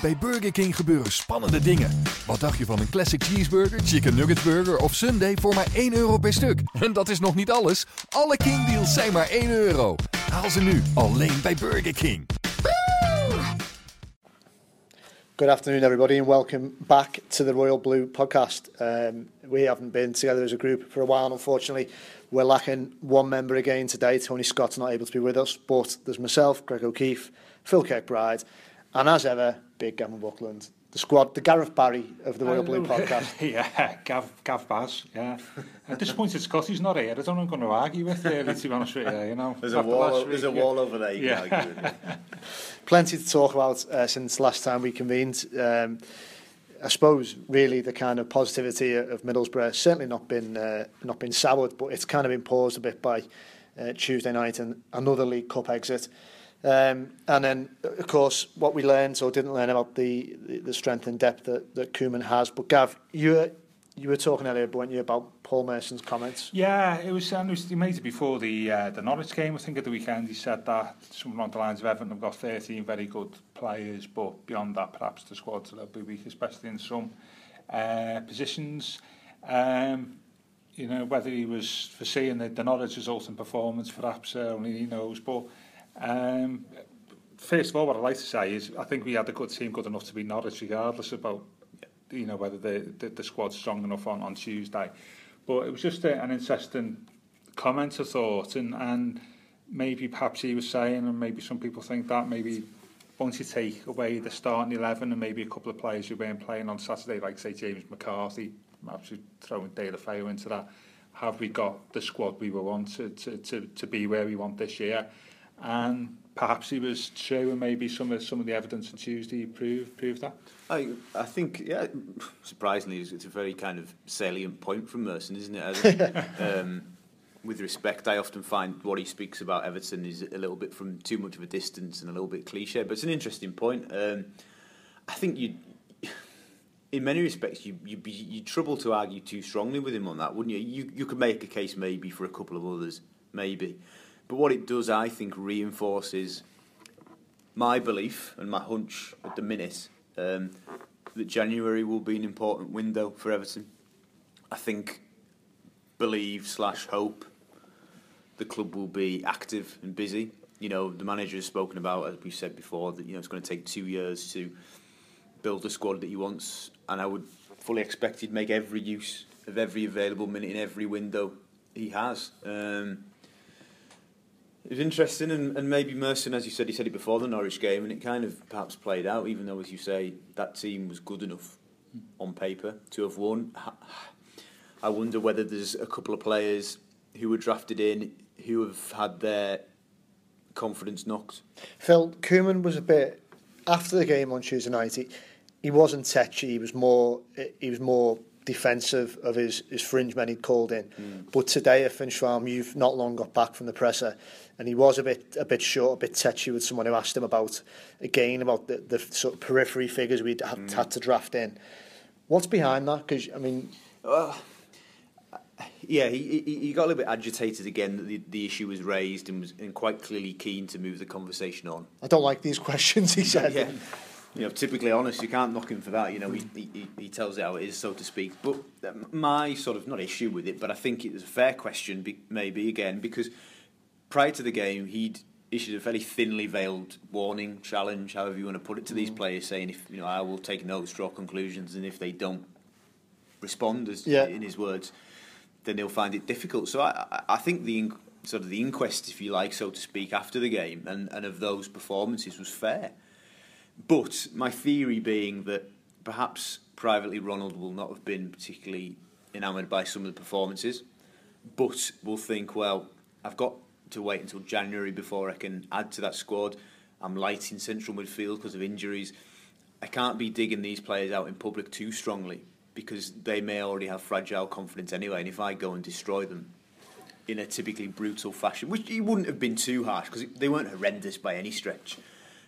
Bij Burger King gebeuren spannende dingen. Wat dacht je van een classic cheeseburger, chicken nugget burger of sundae voor maar 1 euro per stuk? En dat is nog niet alles. Alle King deals zijn maar 1 euro. Haal ze nu alleen bij Burger King. Good afternoon, everybody, and welcome back to the Royal Blue podcast. Um, we haven't been together as a group for a while, unfortunately. We're lacking one member again today. Tony Scott's not able to be with us, but there's myself, Greg O'Keefe, Phil Kirkbride, and as ever, Big Gavin Buckland, the squad, the Gareth Barry of the Royal Blue podcast. yeah, Gav, Gav Baz, yeah. I'm disappointed Scotty's not here. I don't know I'm going to argue with you, to be honest with you, you know. There's, a wall, there's a wall over there, yeah. Argue, Plenty to talk about uh, since last time we convened. Um, I suppose really the kind of positivity of Middlesbrough has certainly not been uh, not been soured, but it's kind of been paused a bit by uh, Tuesday night and another League Cup exit. Um, and then, of course, what we learned or didn't learn about the, the, the strength and depth that, that Koeman has. But Gav, you you were talking earlier, weren't you, about Paul Merson's comments? Yeah, it was. And it was, he made it before the uh, the Norwich game, I think, at the weekend. He said that something along the lines of Everton have got 13 very good players, but beyond that, perhaps the squad's a little bit weak, especially in some uh, positions. Um, you know, whether he was foreseeing the, the Norwich result and performance, perhaps uh, only he knows, but Um, first of all, what I'd like to say is I think we had a good team good enough to be Norwich regardless about you know whether the, the, the squad's strong enough on, on Tuesday. But it was just a, an interesting comment I thought and, and maybe perhaps he was saying and maybe some people think that maybe once you take away the starting 11 and maybe a couple of players who weren't playing on Saturday like say James McCarthy perhaps throwing Dale Feo into that have we got the squad we were to, to, to, to be where we want this year And perhaps he was true, and maybe some of some of the evidence on Tuesday proved proved that. I, I think, yeah, surprisingly, it's it's a very kind of salient point from Merson, isn't it? I think, um, with respect, I often find what he speaks about Everton is a little bit from too much of a distance and a little bit cliche, but it's an interesting point. Um, I think you, in many respects, you you'd be you trouble to argue too strongly with him on that, wouldn't you? You you could make a case maybe for a couple of others, maybe, but what it does, I think, reinforces my belief and my hunch at the minute um, that January will be an important window for Everton. I think, believe slash hope, the club will be active and busy. You know, the manager has spoken about, as we said before, that you know it's going to take two years to build the squad that he wants, and I would fully expect he'd make every use of every available minute in every window he has. Um, It was interesting, and, and maybe Merson, as you said, he said it before the Norwich game, and it kind of perhaps played out, even though, as you say, that team was good enough on paper to have won. I wonder whether there's a couple of players who were drafted in who have had their confidence knocked. Phil, Koeman was a bit, after the game on Tuesday night, he, he wasn't tetchy, he was more, he was more defensive of his, his fringe men he'd called in. Mm. But today at Finchfarm, you've not long got back from the presser. And he was a bit a bit short, a bit tetchy with someone who asked him about, again, about the, the sort of periphery figures we'd had, mm. had to draft in. What's behind that? Because, I mean... Well, yeah, he, he, he got a little bit agitated again that the, the issue was raised and was and quite clearly keen to move the conversation on. I don't like these questions, he said. yeah. You know, typically honest, you can't knock him for that. You know, he, he, he tells it how it is, so to speak. But um, my sort of not issue with it, but I think it was a fair question, be, maybe again, because prior to the game, he'd issued a very thinly veiled warning, challenge, however you want to put it, to these players, saying if you know I will take notes, draw conclusions, and if they don't respond, as Yeah. in his words, then they'll find it difficult. So I, I- I think the sort of the inquest, if you like, so to speak, after the game and, and of those performances was fair. But my theory being that perhaps privately Ronald will not have been particularly enamoured by some of the performances, but will think, well, I've got to wait until January before I can add to that squad. I'm light in central midfield because of injuries. I can't be digging these players out in public too strongly because they may already have fragile confidence anyway. And if I go and destroy them in a typically brutal fashion, which he wouldn't have been too harsh because they weren't horrendous by any stretch,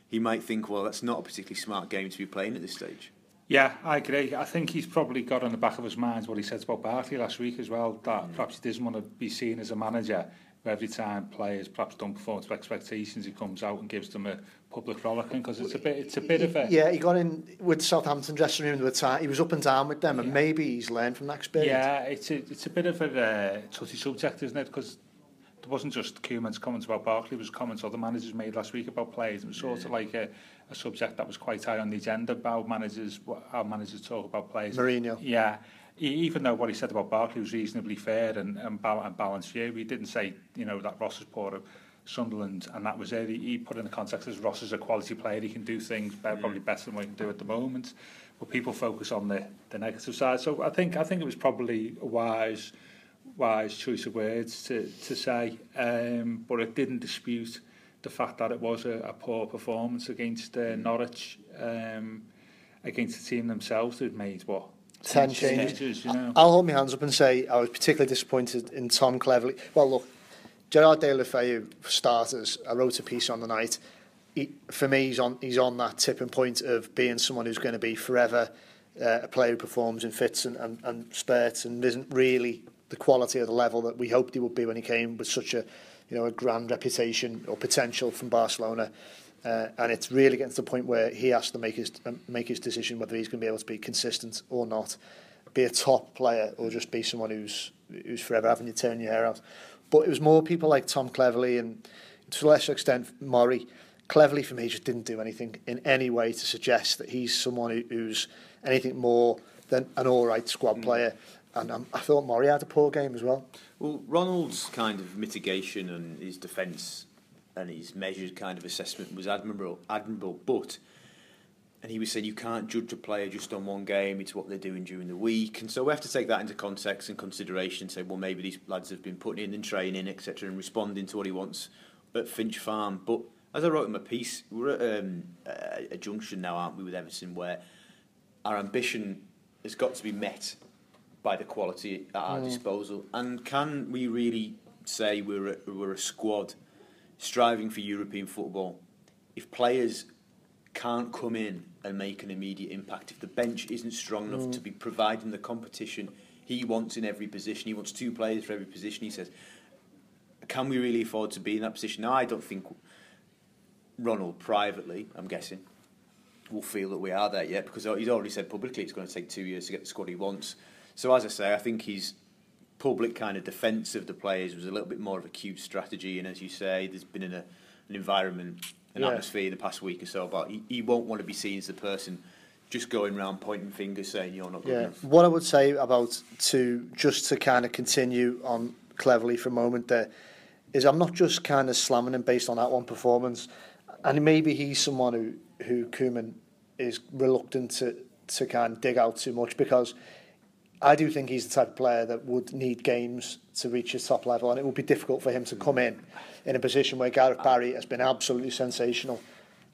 he might think, well, that's not a particularly smart game to be playing at this stage. Yeah, I agree. I think he's probably got on the back of his mind what he said about Barkley last week as well, that mm. perhaps he doesn't want to be seen as a manager every time players perhaps don't perform to expectations, he comes out and gives them a public rollicking because it's a bit it's a bit of a yeah. He got in with Southampton dressing room with time. He was up and down with them, yeah. and maybe he's learned from that experience. Yeah, it's a it's a bit of a uh, touchy subject, isn't it? Because wasn't just Koeman's comments about Barkley, it was comments other managers made last week about players. It was sort of like a, a subject that was quite high on the agenda about managers, how managers talk about players. Mourinho. Yeah. E, even though what he said about Barkley was reasonably fair and, and, bal and balanced, yeah, he didn't say, you know, that Ross is poor of Sunderland and that was it. He, he put in the context as Ross is a quality player, he can do things better, probably better than we can do at the moment. But people focus on the, the negative side. So I think I think it was probably wise wise choice of words to, to say, um, but it didn't dispute the fact that it was a, a poor performance against uh, Norwich, um, against the team themselves who'd made what? 10 changes. changes you know? I'll hold my hands up and say I was particularly disappointed in Tom Cleverley. Well, look, Gerard De La Feu, for starters, I wrote a piece on the night. He, for me, he's on, he's on that tipping point of being someone who's going to be forever uh, a player who performs in fits and, and, and spurts and isn't really the quality of the level that we hoped he would be when he came with such a you know a grand reputation or potential from Barcelona. Uh, and it's really getting to the point where he has to make his um, make his decision whether he's going to be able to be consistent or not, be a top player or just be someone who's who's forever having you turn your hair out. But it was more people like Tom Cleverley and to a lesser extent Murray. Cleverley for me just didn't do anything in any way to suggest that he's someone who's anything more than an all right squad mm. player. And um, I thought Murray had a poor game as well. Well, Ronald's kind of mitigation and his defence and his measured kind of assessment was admirable, admirable. But and he was saying you can't judge a player just on one game. It's what they're doing during the week, and so we have to take that into context and consideration. And say, well, maybe these lads have been putting in and training, etc., and responding to what he wants at Finch Farm. But as I wrote in my piece, we're at um, a, a junction now, aren't we, with Everton, where our ambition has got to be met by the quality at our mm. disposal. And can we really say we're a, we're a squad striving for European football if players can't come in and make an immediate impact, if the bench isn't strong enough mm. to be providing the competition he wants in every position, he wants two players for every position, he says, can we really afford to be in that position? Now, I don't think Ronald privately, I'm guessing, will feel that we are there yet because he's already said publicly it's going to take two years to get the squad he wants. So, as I say, I think his public kind of defence of the players was a little bit more of a cute strategy. And as you say, there's been an, an environment an yeah. atmosphere the past week or so about he, he won't want to be seen as the person just going around pointing fingers saying you're not good yeah. enough. What I would say about to just to kind of continue on Cleverley for a moment there is I'm not just kind of slamming him based on that one performance, and maybe he's someone who who Koeman is reluctant to to kind of dig out too much because I do think he's the type of player that would need games to reach his top level, and it would be difficult for him to come in in a position where Gareth Barry has been absolutely sensational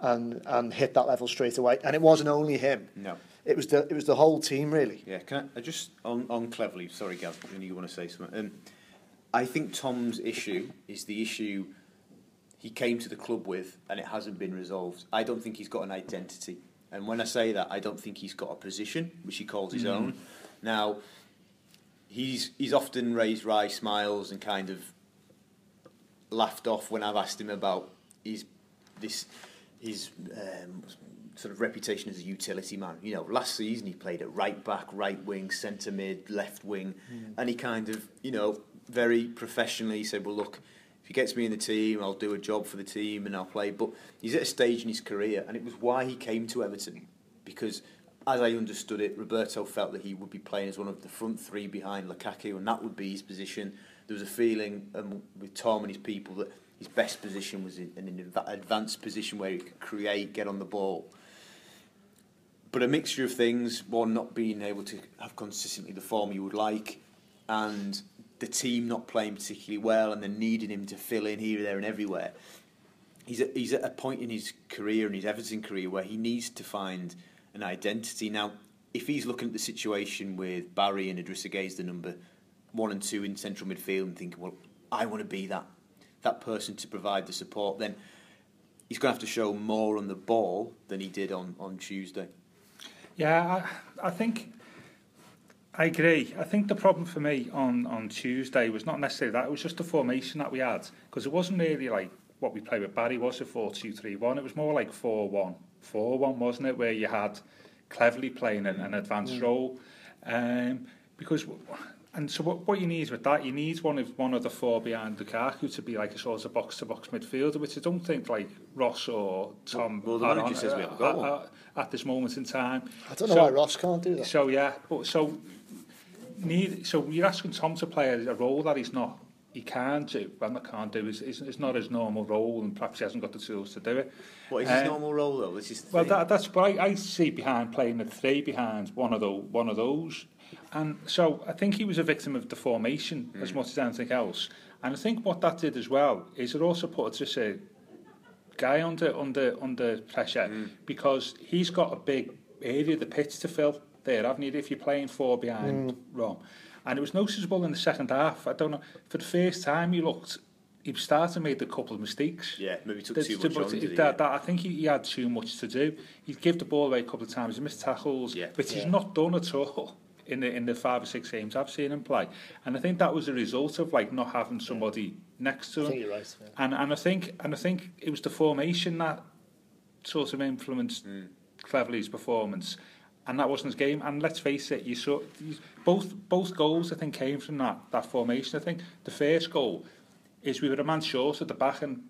and and hit that level straight away. And it wasn't only him. No. It was the it was the whole team really. Yeah, can I, I just on on Cleverley, sorry Gav, you want to say something. Um, I think Tom's issue is the issue he came to the club with and it hasn't been resolved. I don't think he's got an identity. And when I say that, I don't think he's got a position which he calls his mm. own. Now, he's he's often raised wry smiles and kind of laughed off when I've asked him about his this his um, sort of reputation as a utility man. You know, last season he played at right back, right wing, centre mid, left wing, mm. and he kind of you know very professionally said, "Well, look." If he gets me in the team, I'll do a job for the team and I'll play. But he's at a stage in his career, and it was why he came to Everton because as I understood it, Roberto felt that he would be playing as one of the front three behind Lukaku, and that would be his position. There was a feeling um, with Tom and his people that his best position was in, an advanced position where he could create, get on the ball. But a mixture of things, one not being able to have consistently the form you would like, and the team not playing particularly well, and then needing him to fill in here, there, and everywhere. He's at, he's at a point in his career, in his Everton career, where he needs to find an identity. Now, if he's looking at the situation with Barry and Idrissa Gueye, the number one and two in central midfield, and thinking, well, I want to be that that person to provide the support, then he's going to have to show more on the ball than he did on, on Tuesday. Yeah, I, I think I agree. I think the problem for me on, on Tuesday was not necessarily that, it was just the formation that we had. Because it wasn't really like what we played with Barry was a 4-2-3-1. It was more like 4 one, wasn't it, where you had cleverly playing an, an advanced mm. role. Um, because and so what, what you need with that, you need one of one of the four behind Lukaku to be like a sort of box to box midfielder, which I don't think like Ross or Tom well, well, the manager on, says we uh, haven't got at, one. At, at this moment in time. I don't know so, why Ross can't do that. So yeah, but so need so you're asking Tom to play a, a role that he's not he can't do, well not can't do, is, is, is not his normal role and perhaps he hasn't got the tools to do it. What is his um, normal role though? This is well, that, that's what I, I see behind playing the three behind one of those. One of those. And so I think he was a victim of the formation mm. as much as anything else. And I think what that did as well is it also put just a guy under under under pressure mm. because he's got a big area of the pitch to fill there, haven't you? If you're playing four behind mm. Rom. And it was noticeable in the second half. I don't know. For the first time, he looked. He started made a couple of mistakes. Yeah, maybe took There's too much on, did he? That, that, I think he, he, had too much to do. He'd give the ball away a couple of times. He missed tackles, yeah. which yeah. he's not done at all in the in the five or six games I've seen him play. And I think that was a result of like not having somebody yeah. next to him. Right, yeah. And and I think and I think it was the formation that sort of influenced mm. Cleverley's performance and that wasn't his game. And let's face it, you saw you, both both goals. I think came from that that formation. I think the first goal is we were a man short at the back, and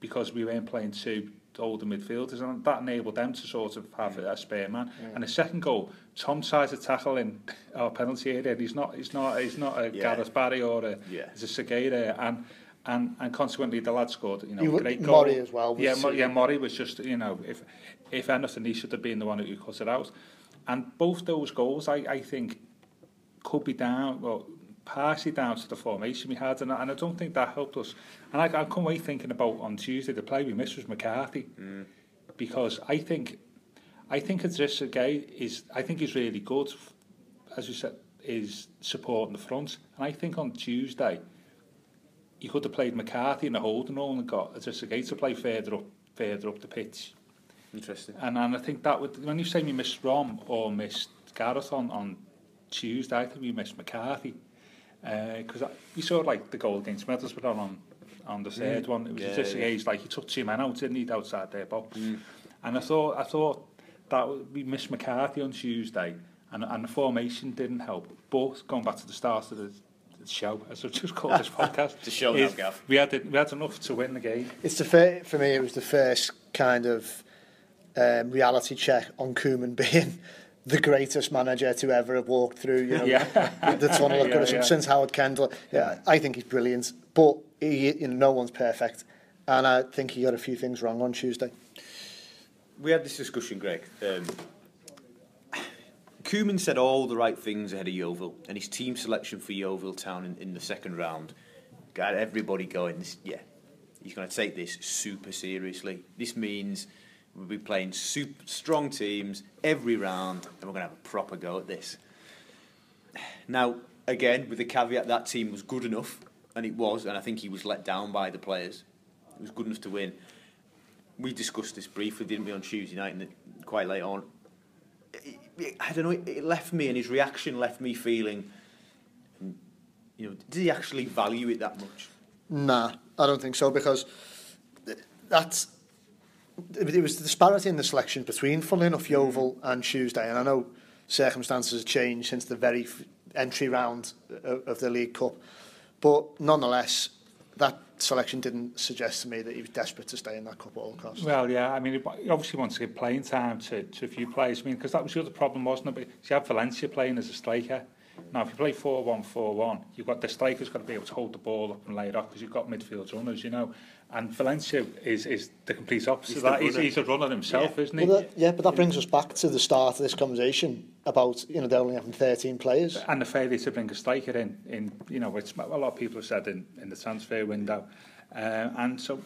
because we weren't playing two older midfielders, and that enabled them to sort of have yeah. a spare man. Yeah. And the second goal, Tom tries to tackle in our penalty area. And he's not he's not he's not a yeah. Gareth Barry or a yeah. he's a Segura and. And, and consequently, the lad scored, you know, you great goal. Murray as well. Yeah, Mor yeah, Murray was just, you know, if if anything, he should have been the one who cut it out. And both those goals, I, I think, could be down, well, partially down to the formation we had, and, and I don't think that helped us. And I, I come away thinking about on Tuesday the play we missed was McCarthy, mm. because I think, I think Adrissa Gay is, I think he's really good, as you said, is supporting the front. And I think on Tuesday, you could have played McCarthy in the holding role and got Adrissa Gay to play further up, further up the pitch. Interesting. And and I think that would when you say you missed Rom or missed Gareth on, on Tuesday, I think we missed McCarthy because uh, you saw like the goal against Middlesbrough on on, on the third mm. one. It was yeah, just yeah. age like he took two men out, didn't he, outside their box. Mm. And I thought I thought that we missed McCarthy on Tuesday, and and the formation didn't help. But going back to the start of the show, as I've just called this podcast. the show now, Gav. We had, we had enough to win the game. It's the fir- for me, it was the first kind of um, reality check on Koeman being the greatest manager to ever have walked through you know, yeah. the, tunnel of yeah, yeah. since Howard Kendall. Yeah, I think he's brilliant, but he, you know, no one's perfect, and I think he got a few things wrong on Tuesday. We had this discussion, Greg. Um, Koeman said all the right things ahead of Yeovil, and his team selection for Yeovil Town in, in the second round got everybody going. Yeah, he's going to take this super seriously. This means We'll be playing super strong teams every round, and we're going to have a proper go at this. Now, again, with the caveat that team was good enough, and it was, and I think he was let down by the players. It was good enough to win. We discussed this briefly, didn't we, on Tuesday night, and quite late on. I don't know. It left me, and his reaction left me feeling. You know, did he actually value it that much? Nah, I don't think so because that's it was the disparity in the selection between, funnily enough, Yeovil mm. and Tuesday. And I know circumstances have changed since the very entry round of, of the League Cup. But nonetheless, that selection didn't suggest to me that he was desperate to stay in that cup at all costs. Well, yeah, I mean, he obviously wants to get playing time to, to a few players. I mean, because that was the other problem, wasn't it? But you had Valencia playing as a striker. Now, if you play 4 1 4 1, you've got the strikers got to be able to hold the ball up and lay it off because you've got midfield runners, you know. And Valencia is, is the complete opposite he's of that. He's, he's a runner himself, yeah. isn't he? Well, that, yeah, but that brings us back to the start of this conversation about, you know, they're only having 13 players. And the failure to bring a striker in, in you know, which a lot of people have said in, in the transfer window. Uh, and so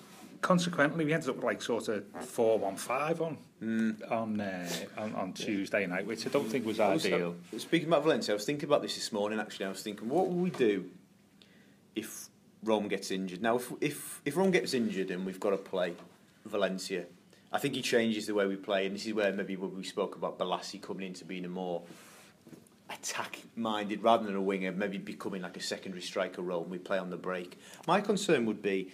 consequently, we ended up with like sort of four one five on mm. on, uh, on on Tuesday night, which I don't think was ideal. Was, speaking about Valencia, I was thinking about this this morning. Actually, I was thinking, what will we do if Rom gets injured? Now, if if if Rom gets injured and we've got to play Valencia, I think he changes the way we play, and this is where maybe when we spoke about Bolasie coming into being a more attack-minded rather than a winger, maybe becoming like a secondary striker role and we play on the break. My concern would be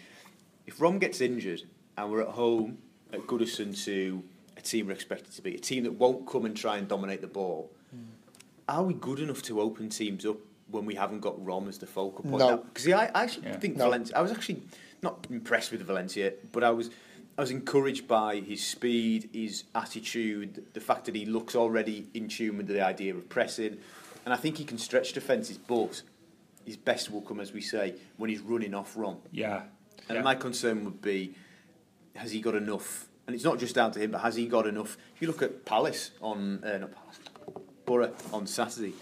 if Rom gets injured and we're at home at Goodison to a team we're expected to be, a team that won't come and try and dominate the ball, mm. are we good enough to open teams up when we haven't got Rom as the focal point? No. Because I, I actually yeah. think no. Valencia, I was actually not impressed with Valencia, but I was I was encouraged by his speed, his attitude, the fact that he looks already in tune with the idea of pressing, and I think he can stretch defences, but his best will come, as we say, when he's running off Rom. Yeah. And yeah. my concern would be, has he got enough? And it's not just down to him, but has he got enough? If you look at Palace on, uh, not Palace, Borough on Saturday,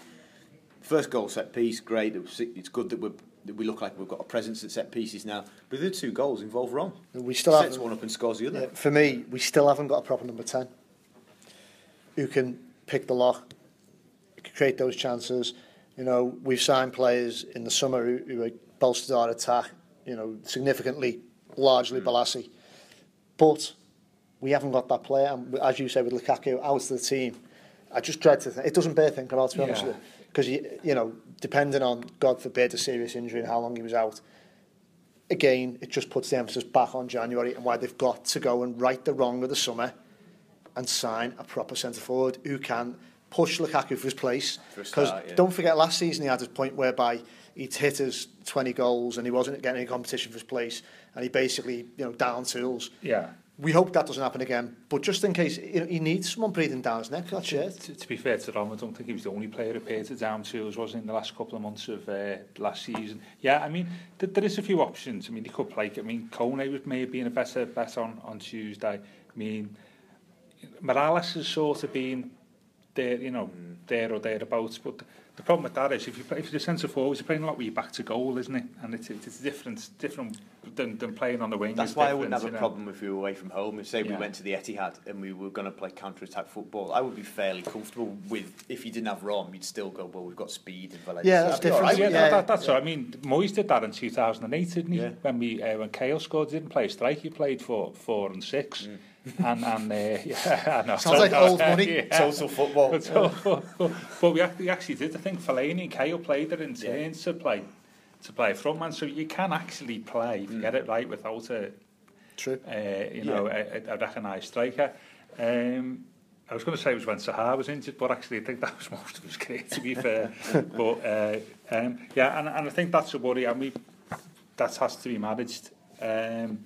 first goal set piece, great. It's good that we're we look like we've got a presence at set pieces now. But the two goals involve Rom. We still sets one up and scores the other. Yeah, for me, we still haven't got a proper number ten who can pick the lock, create those chances. You know, we've signed players in the summer who, who bolstered our attack. you know, significantly, largely mm. Balassi. But we haven't got that player. And as you said with Lukaku out of the team, I just dread to think. It doesn't bear thinking about, to be yeah. honest with you. Because, you, you know, depending on, God forbid, a serious injury and how long he was out, again, it just puts the emphasis back on January and why they've got to go and right the wrong of the summer and sign a proper centre forward who can push Lukaku for his place. Because yeah. don't forget, last season he had a point whereby he'd hit his 20 goals and he wasn't getting any competition for his place, and he basically you know down tools. Yeah. We hope that doesn't happen again, but just in case, you know, he needs someone breathing down his neck, that's it. To, to be fair to Rom, I don't think he was the only player who paid it down tools, wasn't in the last couple of months of uh, last season. Yeah, I mean, th there is a few options. I mean, he could play, I mean, Kone would maybe been a better bet on, on Tuesday. I mean, Morales has sort of been there, you know, mm. there or thereabouts. But the problem with that is if you play, if you're centre forward, you're playing a lot with your back to goal, isn't it? And it's it's different different than, than playing on the wing. That's why I wouldn't have a know? problem if we were away from home. If say yeah. we went to the Etihad and we were going to play counter attack football, I would be fairly comfortable with. If you didn't have Rom, you'd still go. Well, we've got speed and Valencia. Yeah, that's different. Right. Yeah, yeah, that, that's yeah. what I mean. Moyes did that in 2008, didn't he? Yeah. When we uh, when Kale scored, didn't play a strike. He played for four and six. Mm and and uh, yeah, no, sounds like old money. Yeah. Total football. but, but we actually, actually did. I think Fellaini and Kale played it in turns yeah. to play to play front man. So you can actually play if you mm. get it right without a true, uh, you know, yeah. a, a recognised striker. Um, I was going to say it was when Sahar was injured, but actually I think that was most of his career, to be fair. but uh, um, yeah, and, and I think that's a worry, and we that has to be managed. Um,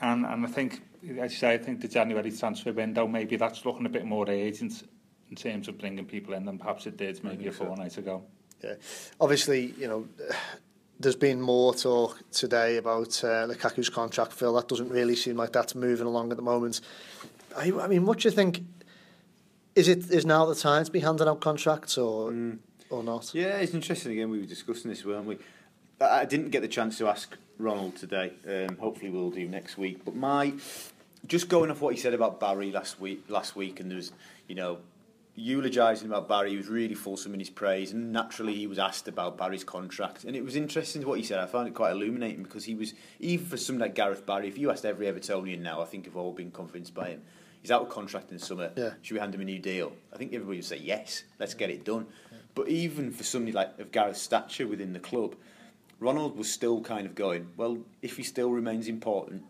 and and I think as you say, I think the January transfer window, maybe that's looking a bit more urgent in terms of bringing people in than perhaps it did maybe a fortnight so. ago. Yeah, obviously, you know, there's been more talk today about uh, Lukaku's contract, Phil. That doesn't really seem like that's moving along at the moment. I, I mean, what do you think? Is it is now the time to be handing out contracts or mm. or not? Yeah, it's interesting. Again, we were discussing this, weren't we? I didn't get the chance to ask Ronald today. Um, hopefully, we'll do next week. But my just going off what he said about Barry last week, last week, and there was, you know, eulogising about Barry. He was really fulsome in his praise, and naturally, he was asked about Barry's contract. And it was interesting what he said. I found it quite illuminating because he was even for someone like Gareth Barry. If you asked every Evertonian now, I think have all been convinced by him. He's out of contract in the summer. Yeah. Should we hand him a new deal? I think everybody would say yes. Let's get it done. Yeah. But even for somebody like of Gareth's stature within the club Ronald was still kind of going, well, if he still remains important,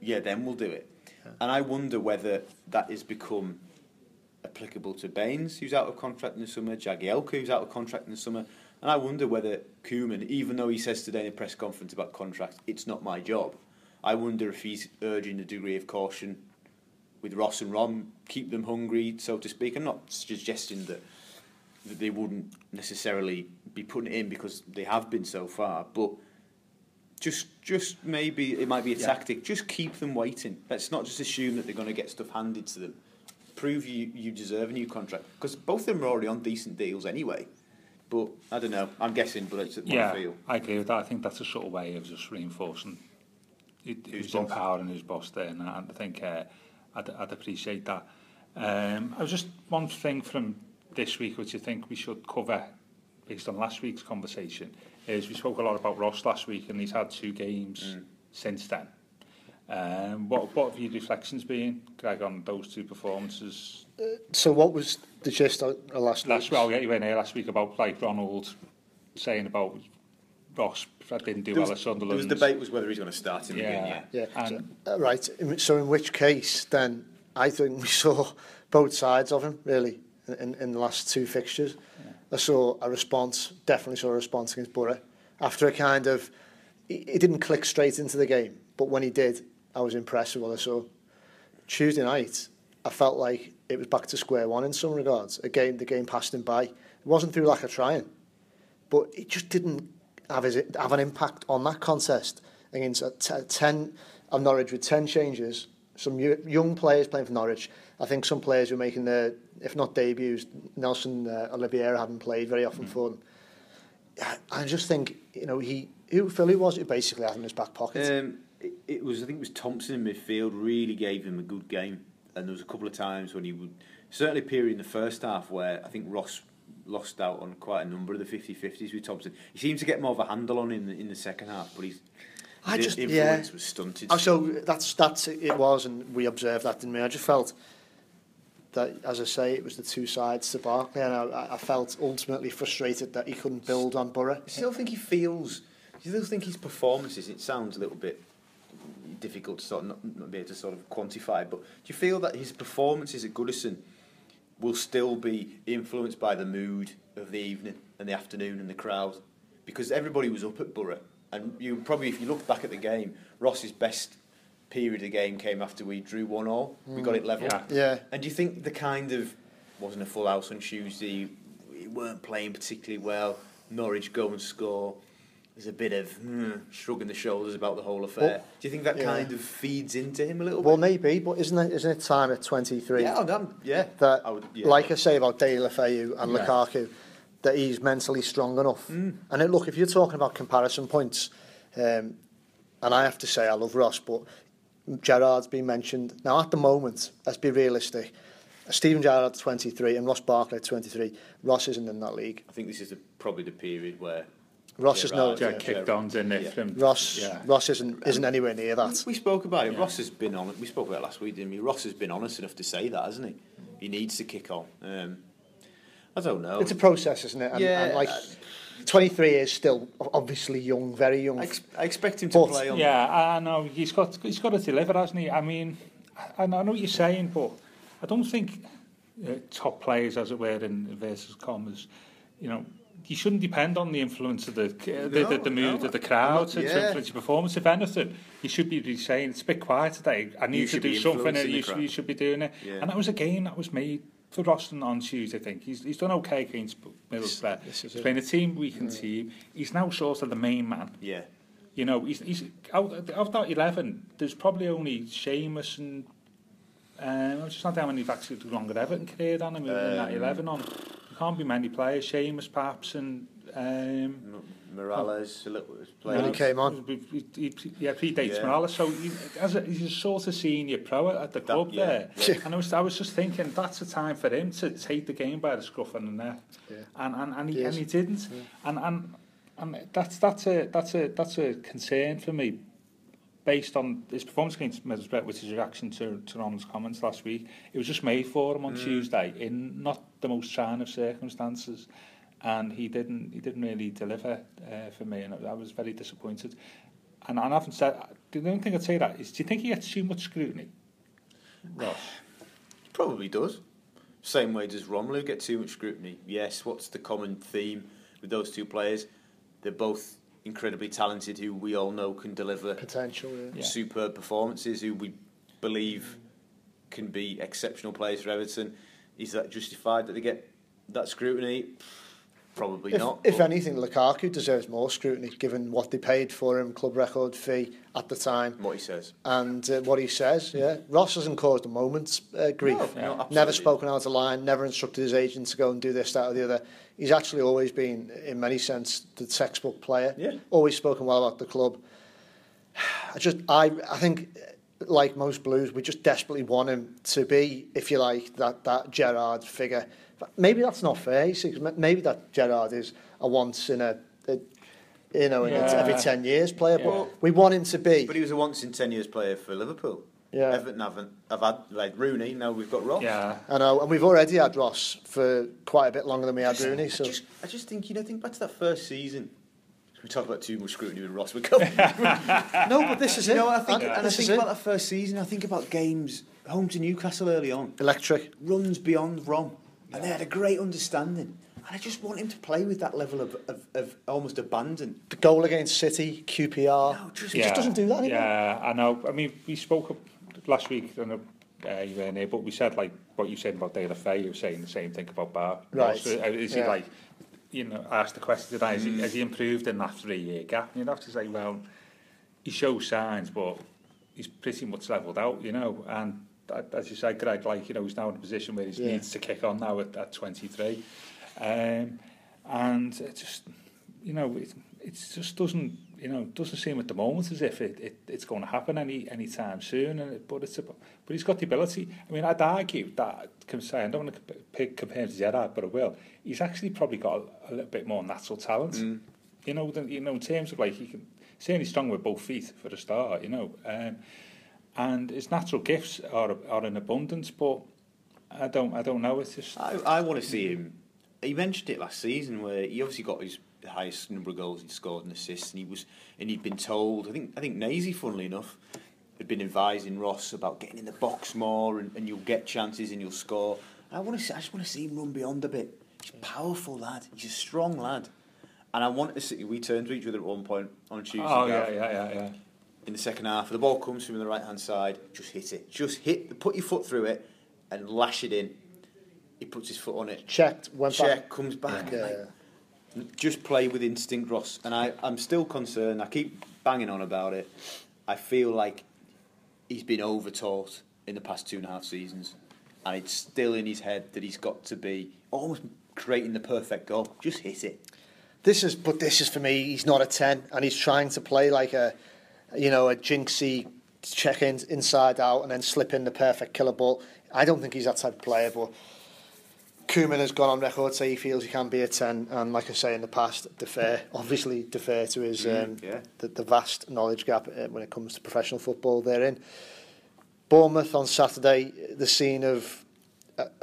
yeah, then we'll do it. Yeah. And I wonder whether that has become applicable to Baines, who's out of contract in the summer, Jagielka, who's out of contract in the summer. And I wonder whether Koeman, even though he says today in a press conference about contracts, it's not my job, I wonder if he's urging a degree of caution with Ross and Rom, keep them hungry, so to speak. I'm not suggesting that they wouldn't necessarily be putting it in because they have been so far. But just just maybe it might be a yeah. tactic. Just keep them waiting. Let's not just assume that they're going to get stuff handed to them. Prove you you deserve a new contract because both of them are already on decent deals anyway. But I don't know. I'm guessing, but it's yeah, I feel. I agree with that. I think that's a sort of way of just reinforcing he, Who's who's boss? empowering his boss there, and I think uh, I'd, I'd appreciate that. Um, I was just one thing from this week which I think we should cover based on last week's conversation is we spoke a lot about Ross last week and he's had two games since then. Um, what what have your reflections been, Greg, on those two performances? So what was the gist of of last Last week? well, yeah, you went here last week about like Ronald saying about Ross that didn't do There well at was, there Sunderland. was debate was whether he's going to start in the game. Yeah. Yeah. Yeah. And- so, uh, right. So in which case, then I think we saw both sides of him really in, in the last two fixtures. I saw a response, definitely saw a response against Borough after a kind of. He, he didn't click straight into the game, but when he did, I was impressed with what I saw. Tuesday night, I felt like it was back to square one in some regards. Again, the game passed him by. It wasn't through lack of trying, but it just didn't have, his, have an impact on that contest against a t- 10 of Norwich with 10 changes. Some young players playing for Norwich. I think some players were making their, if not debuts. Nelson uh, Oliveira hadn't played very often mm. for them. I just think you know he who Phil who was it basically had in his back pocket. Um, it, it was I think it was Thompson in midfield really gave him a good game, and there was a couple of times when he would certainly a period in the first half where I think Ross lost out on quite a number of the 50-50s with Thompson. He seems to get more of a handle on in the, in the second half, but he's I his just, influence yeah. was stunted. Oh, so that's that's it was, and we observed that, didn't we? I just felt that, as I say, it was the two sides to Barkley, and I, I felt ultimately frustrated that he couldn't build on Borough. I still think he feels. Do you still think his performances. It sounds a little bit difficult to sort of not, not be able to sort of quantify, but do you feel that his performances at Goodison will still be influenced by the mood of the evening and the afternoon and the crowd? Because everybody was up at Borough, and you probably, if you look back at the game, Ross's best period of the game came after we drew one all. We got it level. Yeah. Yeah. And do you think the kind of wasn't a full house on Tuesday? We weren't playing particularly well. Norwich go and score. There's a bit of hmm, shrugging the shoulders about the whole affair. Well, do you think that yeah. kind of feeds into him a little Well, bit? maybe, but isn't it, isn't it time at 23 Yeah, I'm, I'm- yeah. that, I would, yeah. like I say about Deulofeu and Yeah. Lukaku, that he's mentally strong enough? Mm. And it, look, if you're talking about comparison points, um, and I have to say I love Ross, but Gerrard's been mentioned. Now, at the moment, let's be realistic. Stephen Gerrard 23 and Ross Barkley 23. Ross isn't in that league. I think this is the, probably the period where Ross is no yeah, kicked on didn't Nick. Yeah. Ross yeah. Ross isn't isn't anywhere near that. We, we spoke about it. Yeah. Ross has been on. We spoke about it last week, didn't we? Ross has been honest enough to say that, hasn't he? He needs to kick on. Um, I don't know. It's a process, isn't it? And, yeah, and like uh, 23 is still obviously young, very young. I, ex- I expect him to But- play on. Yeah, I I know he's got he's got to deliver, hasn't he? I mean, I, I know what you're saying, but I don't think uh, top players, as it were, in inverted commas, you know, you shouldn't depend on the influence of the uh, the, the, the mood no, of the crowd not- to, yeah. to influence your performance. If anything, you should be saying it's a bit quiet today. I need to should do something. You the should, you should be doing it. Yeah. And that was a game that was made to Roston on Tuesday, I think. He's, he's done okay against Middlesbrough. This, this he's playing a team, weakened yeah. Mm. team. He's now sort of the main man. Yeah. You know, he's, he's out, of that 11, there's probably only Seamus and... Um, I'm just not how many he's actually longer Everton career than him um, in that um, 11 on. There can't be many players. Seamus perhaps and... Um, no. Morales oh. was playing. When he came on. He, he, he, yeah, predates yeah. Morales. So he, as a, he's a sort of senior pro at the club yeah, there. Yeah. And I was, I was just thinking, that's a time for him to take the game by the scruff of the neck. Yeah. And, and, and, he, he and he didn't. Yeah. And, and, and that's, that's, a, that's, a, that's a concern for me based on his performance against Middlesbrough, which is a reaction to, to Ron's comments last week. It was just made for him on mm. Tuesday in not the most trying of circumstances. And he didn't he didn't really deliver uh, for me, and I was very disappointed. And, and I haven't said the only thing I'd say that is, do you think he gets too much scrutiny? Ross. Probably does. Same way does Romelu get too much scrutiny? Yes. What's the common theme with those two players? They're both incredibly talented, who we all know can deliver Potential, yeah. Yeah. superb performances, who we believe can be exceptional players for Everton. Is that justified that they get that scrutiny? Probably If, not. if anything, Lukaku deserves more scrutiny given what they paid for him, club record fee at the time, what he says. and uh, what he says. Yeah, Ross hasn't caused a moment's uh, grief. No, no, never spoken out of line, never instructed his agent to go and do this, that, or the other. He's actually always been, in many sense, the textbook player. Yeah. Always spoken well about the club. I just, I, I think, like most Blues, we just desperately want him to be, if you like, that that Gerrard figure. Maybe that's not fair. you see, 'cause Maybe that Gerrard is a once in a, a you know, in a- Yeah. every ten years player. Yeah. But we want him to be. But he was a once in ten years player for Liverpool. Yeah. Everton haven't. I've had like Rooney. Now we've got Ross. Yeah. I know, and we've already had Ross for quite a bit longer than we had Rooney. So I just, I just think you know, think back to that first season. We talk about too much scrutiny with Ross. We're going. no, but this is it. know, I think, And and I think about it. that first season. I think about games home to Newcastle early on. Electric. runs beyond Rom, and they had a great understanding. And I just want him to play with that level of, of, of almost abandon. The goal against City, QPR. No, just, yeah. just doesn't do that anymore. Yeah, I know. I mean, we spoke up last week on a uh, you were here, but we said like what you said about Dale Fay, you were saying the same thing about Bar. Right. Also, uh, is he yeah. like, you know, I asked the question today, mm. has, he, improved in that three-year gap? And you'd have to say, well, he shows signs, but he's pretty much levelled out, you know, and as you say, Greg, like, you know, he's now in a position where he yeah. needs to kick on now at, at 23. Um, and it just, you know, it, it just doesn't, you know, doesn't seem at the moment as if it, it, it's going to happen any any time soon. And it, but it's a, but he's got the ability. I mean, I'd argue that, can say, I don't want to pick, compare to Gerard, but I will. He's actually probably got a, a little bit more natural talent. Mm. You know, the, you know, in terms of like, he can, certainly strong with both feet for a start, you know. Um, and his natural gifts are are in abundance, but. I don't. I don't know. It's just. I, I want to see him. He mentioned it last season where he obviously got his the highest number of goals he'd scored and assists, and he was and he'd been told. I think I think Nazy, funnily enough, had been advising Ross about getting in the box more, and, and you'll get chances and you'll score. I want to. See, I just want to see him run beyond a bit. He's a powerful lad. He's a strong lad. And I want to see. We turned to each other at one point on Tuesday. Oh yeah, yeah, yeah, yeah. In the second half. The ball comes from the right hand side. Just hit it. Just hit. Put your foot through it and lash it in. He puts his foot on it. Checked, went Check back. comes back. Yeah, like, Just play with instinct, Ross. And I, I'm still concerned. I keep banging on about it. I feel like he's been over-taught in the past two and a half seasons, and it's still in his head that he's got to be almost creating the perfect goal. Just hit it. This is, but this is for me. He's not a ten, and he's trying to play like a, you know, a jinxy check in inside out and then slip in the perfect killer ball. I don't think he's that type of player, but. Koeman has gone on record say he feels he can be a 10 and like I say in the past defer obviously defer to his um, yeah. the, the vast knowledge gap uh, when it comes to professional football they're in Bournemouth on Saturday the scene of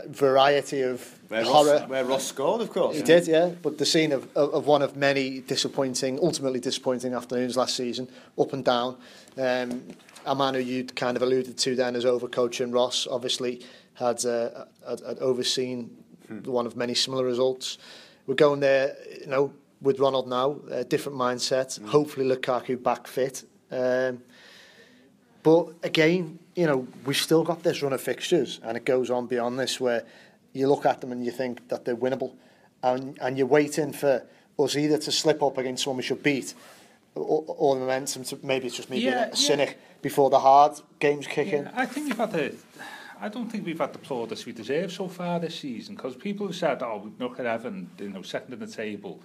variety of Where horror Ross, where Ross scored, of course. He did, yeah. But the scene of, of, of one of many disappointing, ultimately disappointing afternoons last season, up and down. Um, a man who you'd kind of alluded to then as overcoaching Ross, obviously had, uh, had, had overseen one of many similar results. We're going there, you know, with Ronald now, a different mindset. Hopefully Lukaku back fit. Um, but again, you know, we've still got this run of fixtures, and it goes on beyond this, where you look at them and you think that they're winnable, and and you're waiting for us either to slip up against someone we should beat, or, or the momentum to maybe it's just me Yeah, being a cynic before the hard games kick in. I think we've had the. I don't think we've had the plaudits we deserve so far this season because people have said, "Oh, look at Evan, you know, second in the table.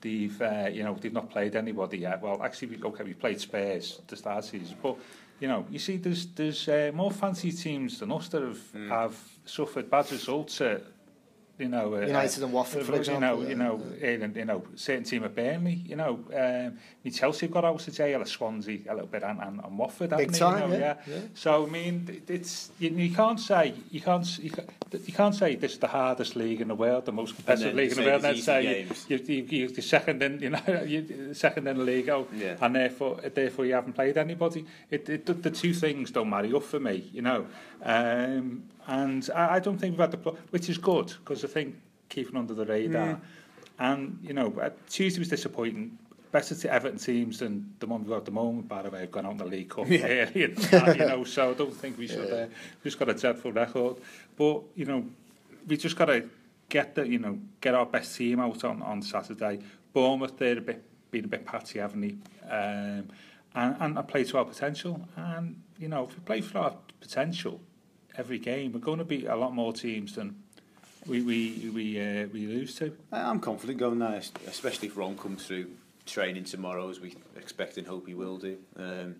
They've, uh, you know, they've not played anybody yet." Well, actually, we, okay, we've played Spurs to start season, but you know, you see, there's there's uh, more fancy teams than us that have have suffered bad results at. you know, uh, United and Watford, for example. You know, yeah. you know, and, you know, certain team of Burnley, you know, um, I mean, Chelsea have got out today, a Swansea a little bit, and, and, and Watford, Big time, you know, yeah. yeah. yeah. So I mean, it's you, you can't say you can't you can't, you can't say this is the hardest league in the world, the most competitive league in the world. Then say you, you, you, you're second in, you know, you're second in the league, oh, yeah. and therefore therefore you haven't played anybody. It, it the two things don't marry up for me, you know. Um, And I, I don't think we've had the... Which is good, because I think keeping under the radar. Mm. And, you know, Tuesday was disappointing. Better to Everton teams than the one we've got at the moment, by the way, have gone on the League Cup yeah. early and that, you know, so I don't think we should... Yeah. Uh, we've just got a dreadful record. But, you know, we just got to get the, you know, get our best team out on, on Saturday. Bournemouth, they're a bit, been a bit patty, haven't they? Um, and, and, I play to our potential. And, you know, if we play for our potential, every game, we're going to beat a lot more teams than we, we, we, uh, we lose to. I'm confident going there, especially if Ron comes through training tomorrow, as we expect and hope he will do. Um,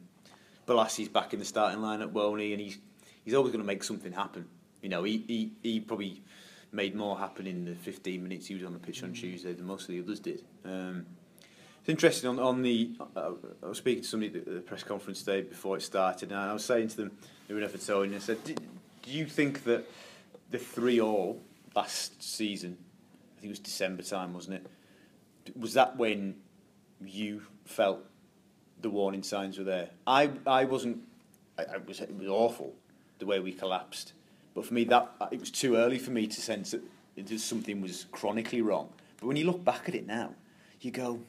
Bolasie's back in the starting lineup, won't he? And he's he's always going to make something happen. You know, he, he he probably made more happen in the 15 minutes he was on the pitch on Tuesday than most of the others did. Um, it's interesting on on the. Uh, I was speaking to somebody at the press conference today before it started, and I was saying to them, they were in Everton, and I said, do, "Do you think that the three all last season, I think it was December time, wasn't it? Was that when you felt the warning signs were there? I I wasn't. I, I was it was awful the way we collapsed, but for me that it was too early for me to sense that something was chronically wrong. But when you look back at it now, you go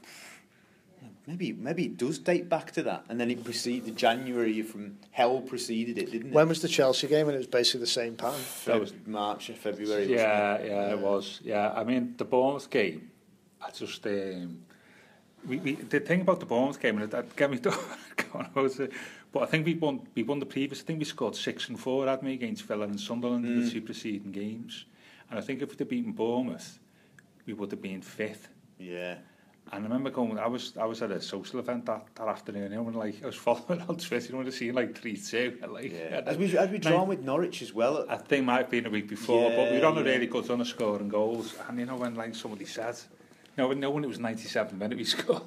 maybe maybe it does date back to that, and then it preceded January from hell preceded it, didn't it? When was the Chelsea game? And it was basically the same pattern. That was March, or February. Yeah, it? yeah, it was. Yeah, I mean the Bournemouth game. I just um, we, we the thing about the Bournemouth game, and it, that me going about it. But I think we won we won the previous. I think we scored six and four, hadn't we, against Villa and Sunderland mm. in the mm. two preceding games. And I think if we'd have beaten Bournemouth, we would have been fifth. Yeah. And I remember going, I was, I was at a social event that, that afternoon, and like, I was following on Twitter, you know, and I seen like 3-2. Like, yeah. As we, had we drawn with Norwich as well. I think might have been a week before, yeah, but we were on yeah. a really good run of scoring goals. And you know, when like somebody said, you know, no one, it was 97 minute we scored.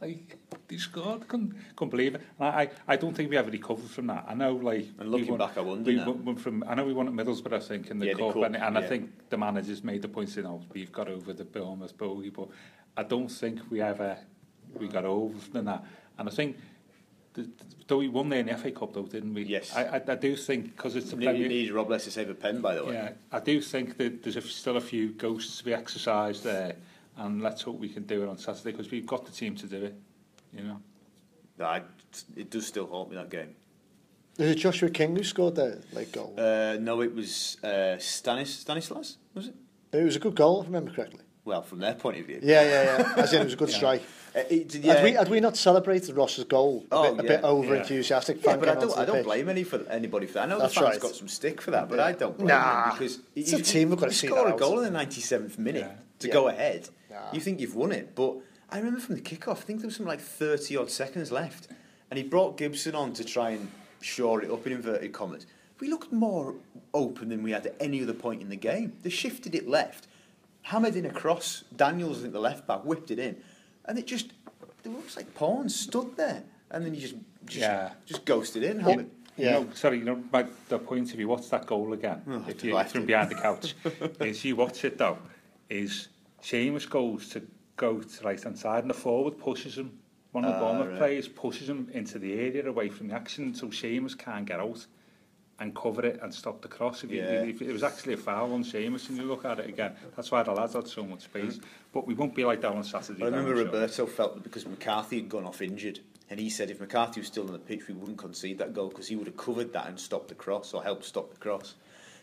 like, they scored, couldn't, couldn't believe it. And I, I, I don't think we ever recovered from that. I know, like... And looking we won, back, I wonder we now. won from, I know we won at Middlesbrough, I think, in the yeah, cup, the cup, and, and yeah. I think the managers made the point, you oh, know, we've got over the Bournemouth bogey, but I don't think we ever we got over than that. And I think though we won there in the FA Cup, though, didn't we? Yes. I, I, I do think because it's a Premier... Need, Rob Less to save a pen, by the way. Yeah, I do think that there's a, still a few ghosts to be exercised there, and let's hope we can do it on Saturday because we've got the team to do it. You know. No, I, it does still haunt me that game. Is it Joshua King who scored that late goal? Uh, no, it was uh, Stanis, Stanislas, was it? It was a good goal, if I remember correctly. Well, from their point of view. Yeah, yeah, yeah. As in, it was a good yeah. strike. Uh, it, yeah. Had we had we not celebrated Ross's goal a oh, bit, a bit over enthusiastic? Yeah, but I don't I don't pitch. blame any for anybody for that. I know That's the fans right. got some stick for that, but I don't blame nah, them because it's you, a team we've got to see score a goal in the 97th minute to go ahead. Nah. You think you've won it, but I remember from the kickoff, I think there was something like 30 odd seconds left, and he brought Gibson on to try and shore it up in inverted commas. We looked more open than we had at any other point in the game. They shifted it left hammered in across. Daniels, I think the left back, whipped it in. And it just, it looks like Pawn stood there. And then you just just, yeah. just ghosted in. Hammered. yeah. You know, sorry, you know, my, the point of you watch that goal again, oh, if you, from behind the couch, is you watch it though, is Seamus goes to go to right hand side and the forward pushes him. One of the uh, right. players pushes him into the area away from the action, so Seamus can't get out and cover it and stop the cross. If yeah. you, if, it was actually a foul on Seamus, and you look at it again, that's why the lads had so much space. Mm. But we won't be like that on Saturday. I remember Roberto so. felt that because McCarthy had gone off injured, and he said if McCarthy was still on the pitch, we wouldn't concede that goal because he would have covered that and stopped the cross or helped stop the cross.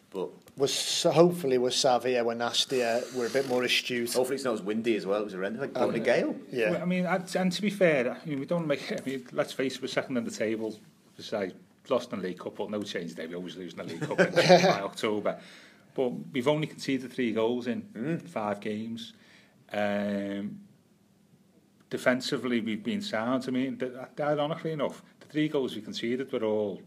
But was hopefully was Savia eh, we're nastier, we're a bit more astute. Hopefully it's not as windy as well. It was horrendous, like going um, a gale. Yeah, well, I mean, and to be fair, I mean, we don't make. I mean, let's face it, we're second on the table besides lost in the League Cup, but no change there. We always lose in the League Cup by October. But we've only conceded three goals in mm. five games. Um, defensively, we've been sound. I mean, ironically enough, the three goals we conceded were all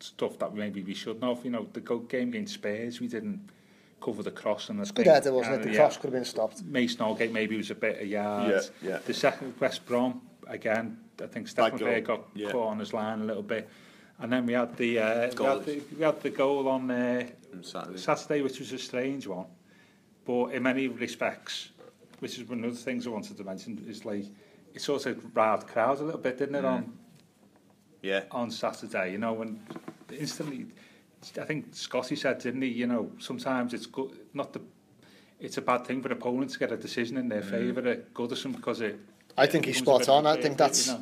stuff that maybe we shouldn't have. You know, the game against Spurs, we didn't cover the cross and the good Header, wasn't it? Uh, the yeah. cross could have been stopped. Mason Allgate maybe was a bit a yard. Yeah, yeah. The second West Brom again I think Stefan Fair got yeah. caught on his line a little bit. And then we had the, uh, we, had the we had the goal on uh, Saturday. Saturday, which was a strange one, but in many respects, which is one of the things I wanted to mention, is like it sort of riled crowds a little bit, didn't it? Mm. On yeah, on Saturday, you know, when instantly, I think Scotty said, didn't he? You know, sometimes it's good, not the, it's a bad thing for opponents to get a decision in their mm. favour at Goodison because it I think he's spot on. I think that's.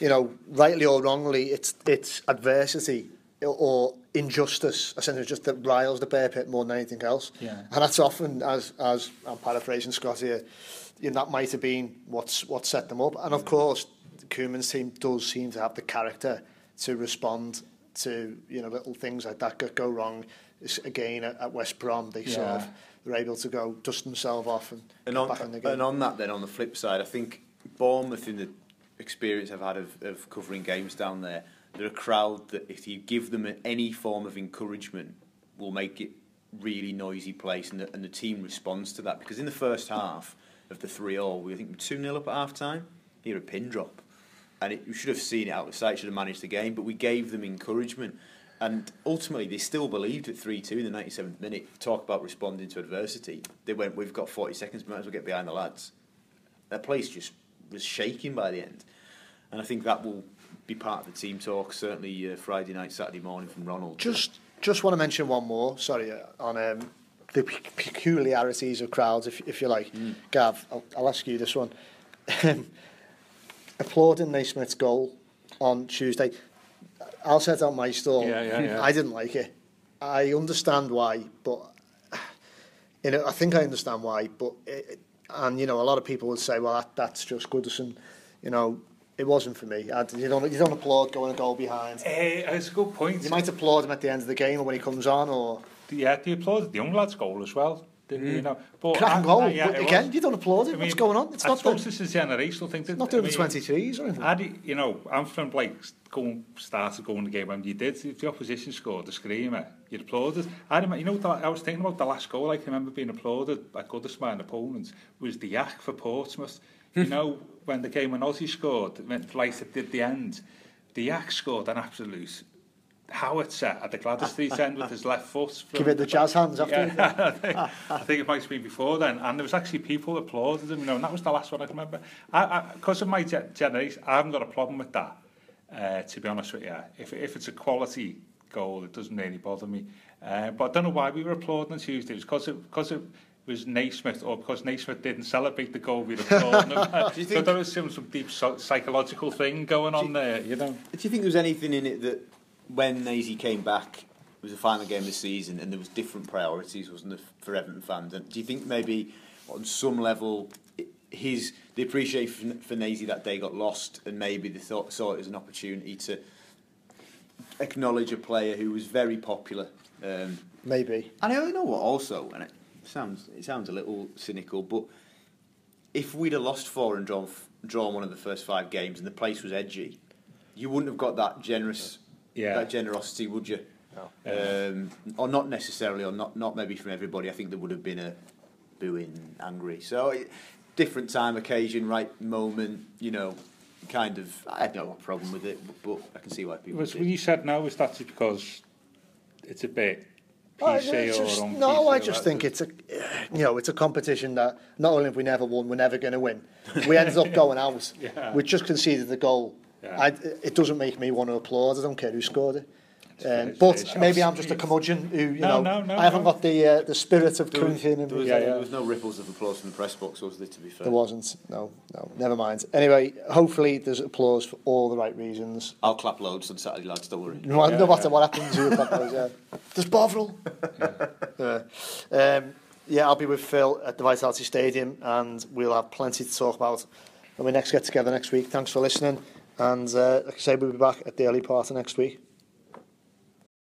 You know. rightly or wrongly, it's it's adversity or injustice, essentially just that riles the bear pit more than anything else. Yeah. And that's often, as as I'm paraphrasing Scott here, you know, that might have been what's what set them up. And of course, Koeman's team does seem to have the character to respond to you know little things like that could go wrong. Again at, at West Brom, they yeah. sort of were able to go dust themselves off and, and on, back in the game. And on that, then on the flip side, I think Bournemouth in the experience I've had of, of covering games down there, they're a crowd that if you give them any form of encouragement, will make it really noisy place, and the, and the team responds to that. Because in the first half of the three all, we I think two 0 up at half time. Here a pin drop, and it, you should have seen it out of sight. Should have managed the game, but we gave them encouragement. And ultimately, they still believed at 3 2 in the 97th minute. Talk about responding to adversity. They went, We've got 40 seconds, we might as well get behind the lads. That place just was shaking by the end. And I think that will be part of the team talk, certainly uh, Friday night, Saturday morning from Ronald. Just just want to mention one more, sorry, uh, on um, the peculiarities of crowds, if, if you like. Mm. Gav, I'll, I'll ask you this one. Applauding Naismith's goal on Tuesday. I'll set out my stall. Yeah, yeah, yeah. I didn't like it. I understand why, but you know, I think I understand why. But it, and you know, a lot of people would say, well, that, that's just Goodison. You know, it wasn't for me. I, you don't you don't applaud going a goal behind. Hey, it's a good point. You might applaud him at the end of the game or when he comes on, or yeah, do you applaud the young lad's goal as well? didn't mm. you know? But Crack and goal. I, yeah, again, was, you don't applaud it. I mean, What's going on? It's I not suppose the, this is generational thing. It's not doing I mean, the 23s or anything. Had, you know, I'm from like going, started going the game when you did. If the opposition scored the screamer, you'd applauded. I remember, you know, the, I was thinking about the last goal. I remember being applauded by Goodison opponents was the yak for Portsmouth. you know, when the game when Aussie scored, right at the, the end, the yak scored an absolute howitzer at the Gwladys Street end with his left foot. Give it the jazz hands after. Yeah, I, think, I think it might have been before then, and there was actually people applauded him. You know, and that was the last one I can remember. Because of my generation, I haven't got a problem with that. Uh, to be honest with you, if if it's a quality goal, it doesn't really bother me. Uh, but I don't know why we were applauding on Tuesday. It was because it, because it was Naismith, or because Naismith didn't celebrate the goal we were applauding. Do you think, so there was some, some deep psychological thing going on you, there, you know. Do you think there was anything in it that when Nazy came back, it was the final game of the season, and there was different priorities, wasn't there, for Everton fans? And do you think maybe on some level his the appreciation for, Nazy that day got lost, and maybe they thought saw it as an opportunity to acknowledge a player who was very popular. Um, maybe. And I know what also, and it sounds it sounds a little cynical, but if we'd have lost four and drawn drawn one of the first five games, and the place was edgy, you wouldn't have got that generous yeah. that generosity, would you? No. Um, or not necessarily, or not not maybe from everybody. I think there would have been a booing, angry. So different time, occasion, right moment. You know, kind of. I have no problem with it, but, but I can see why people. Was when you said no, was that because it's a bit I just, no, I just think it's a, you know, it's a competition that not only have we never won, we're never going to win. We ended up going out. yeah. We just conceded the goal yeah. I, it doesn't make me want to applaud. I don't care who scored it. Um, but maybe I'm just a curmudgeon who, you no, know, no, no, I haven't no. got the uh, the spirit of Corinthian in me. Yeah, yeah. There was no ripples of applause from the press box, was there, to be fair? There wasn't, no, no, never mind. Anyway, hopefully there's applause for all the right reasons. I'll clap loads on Saturday, lads, don't worry. No, yeah, no matter yeah. what happens, you'll clap loads, yeah. There's Bovril. yeah. yeah. Um, yeah, I'll be with Phil at the Vitality Stadium and we'll have plenty to talk about when we next get together next week. Thanks for listening. And uh, like I say, we'll be back at the early part of next week.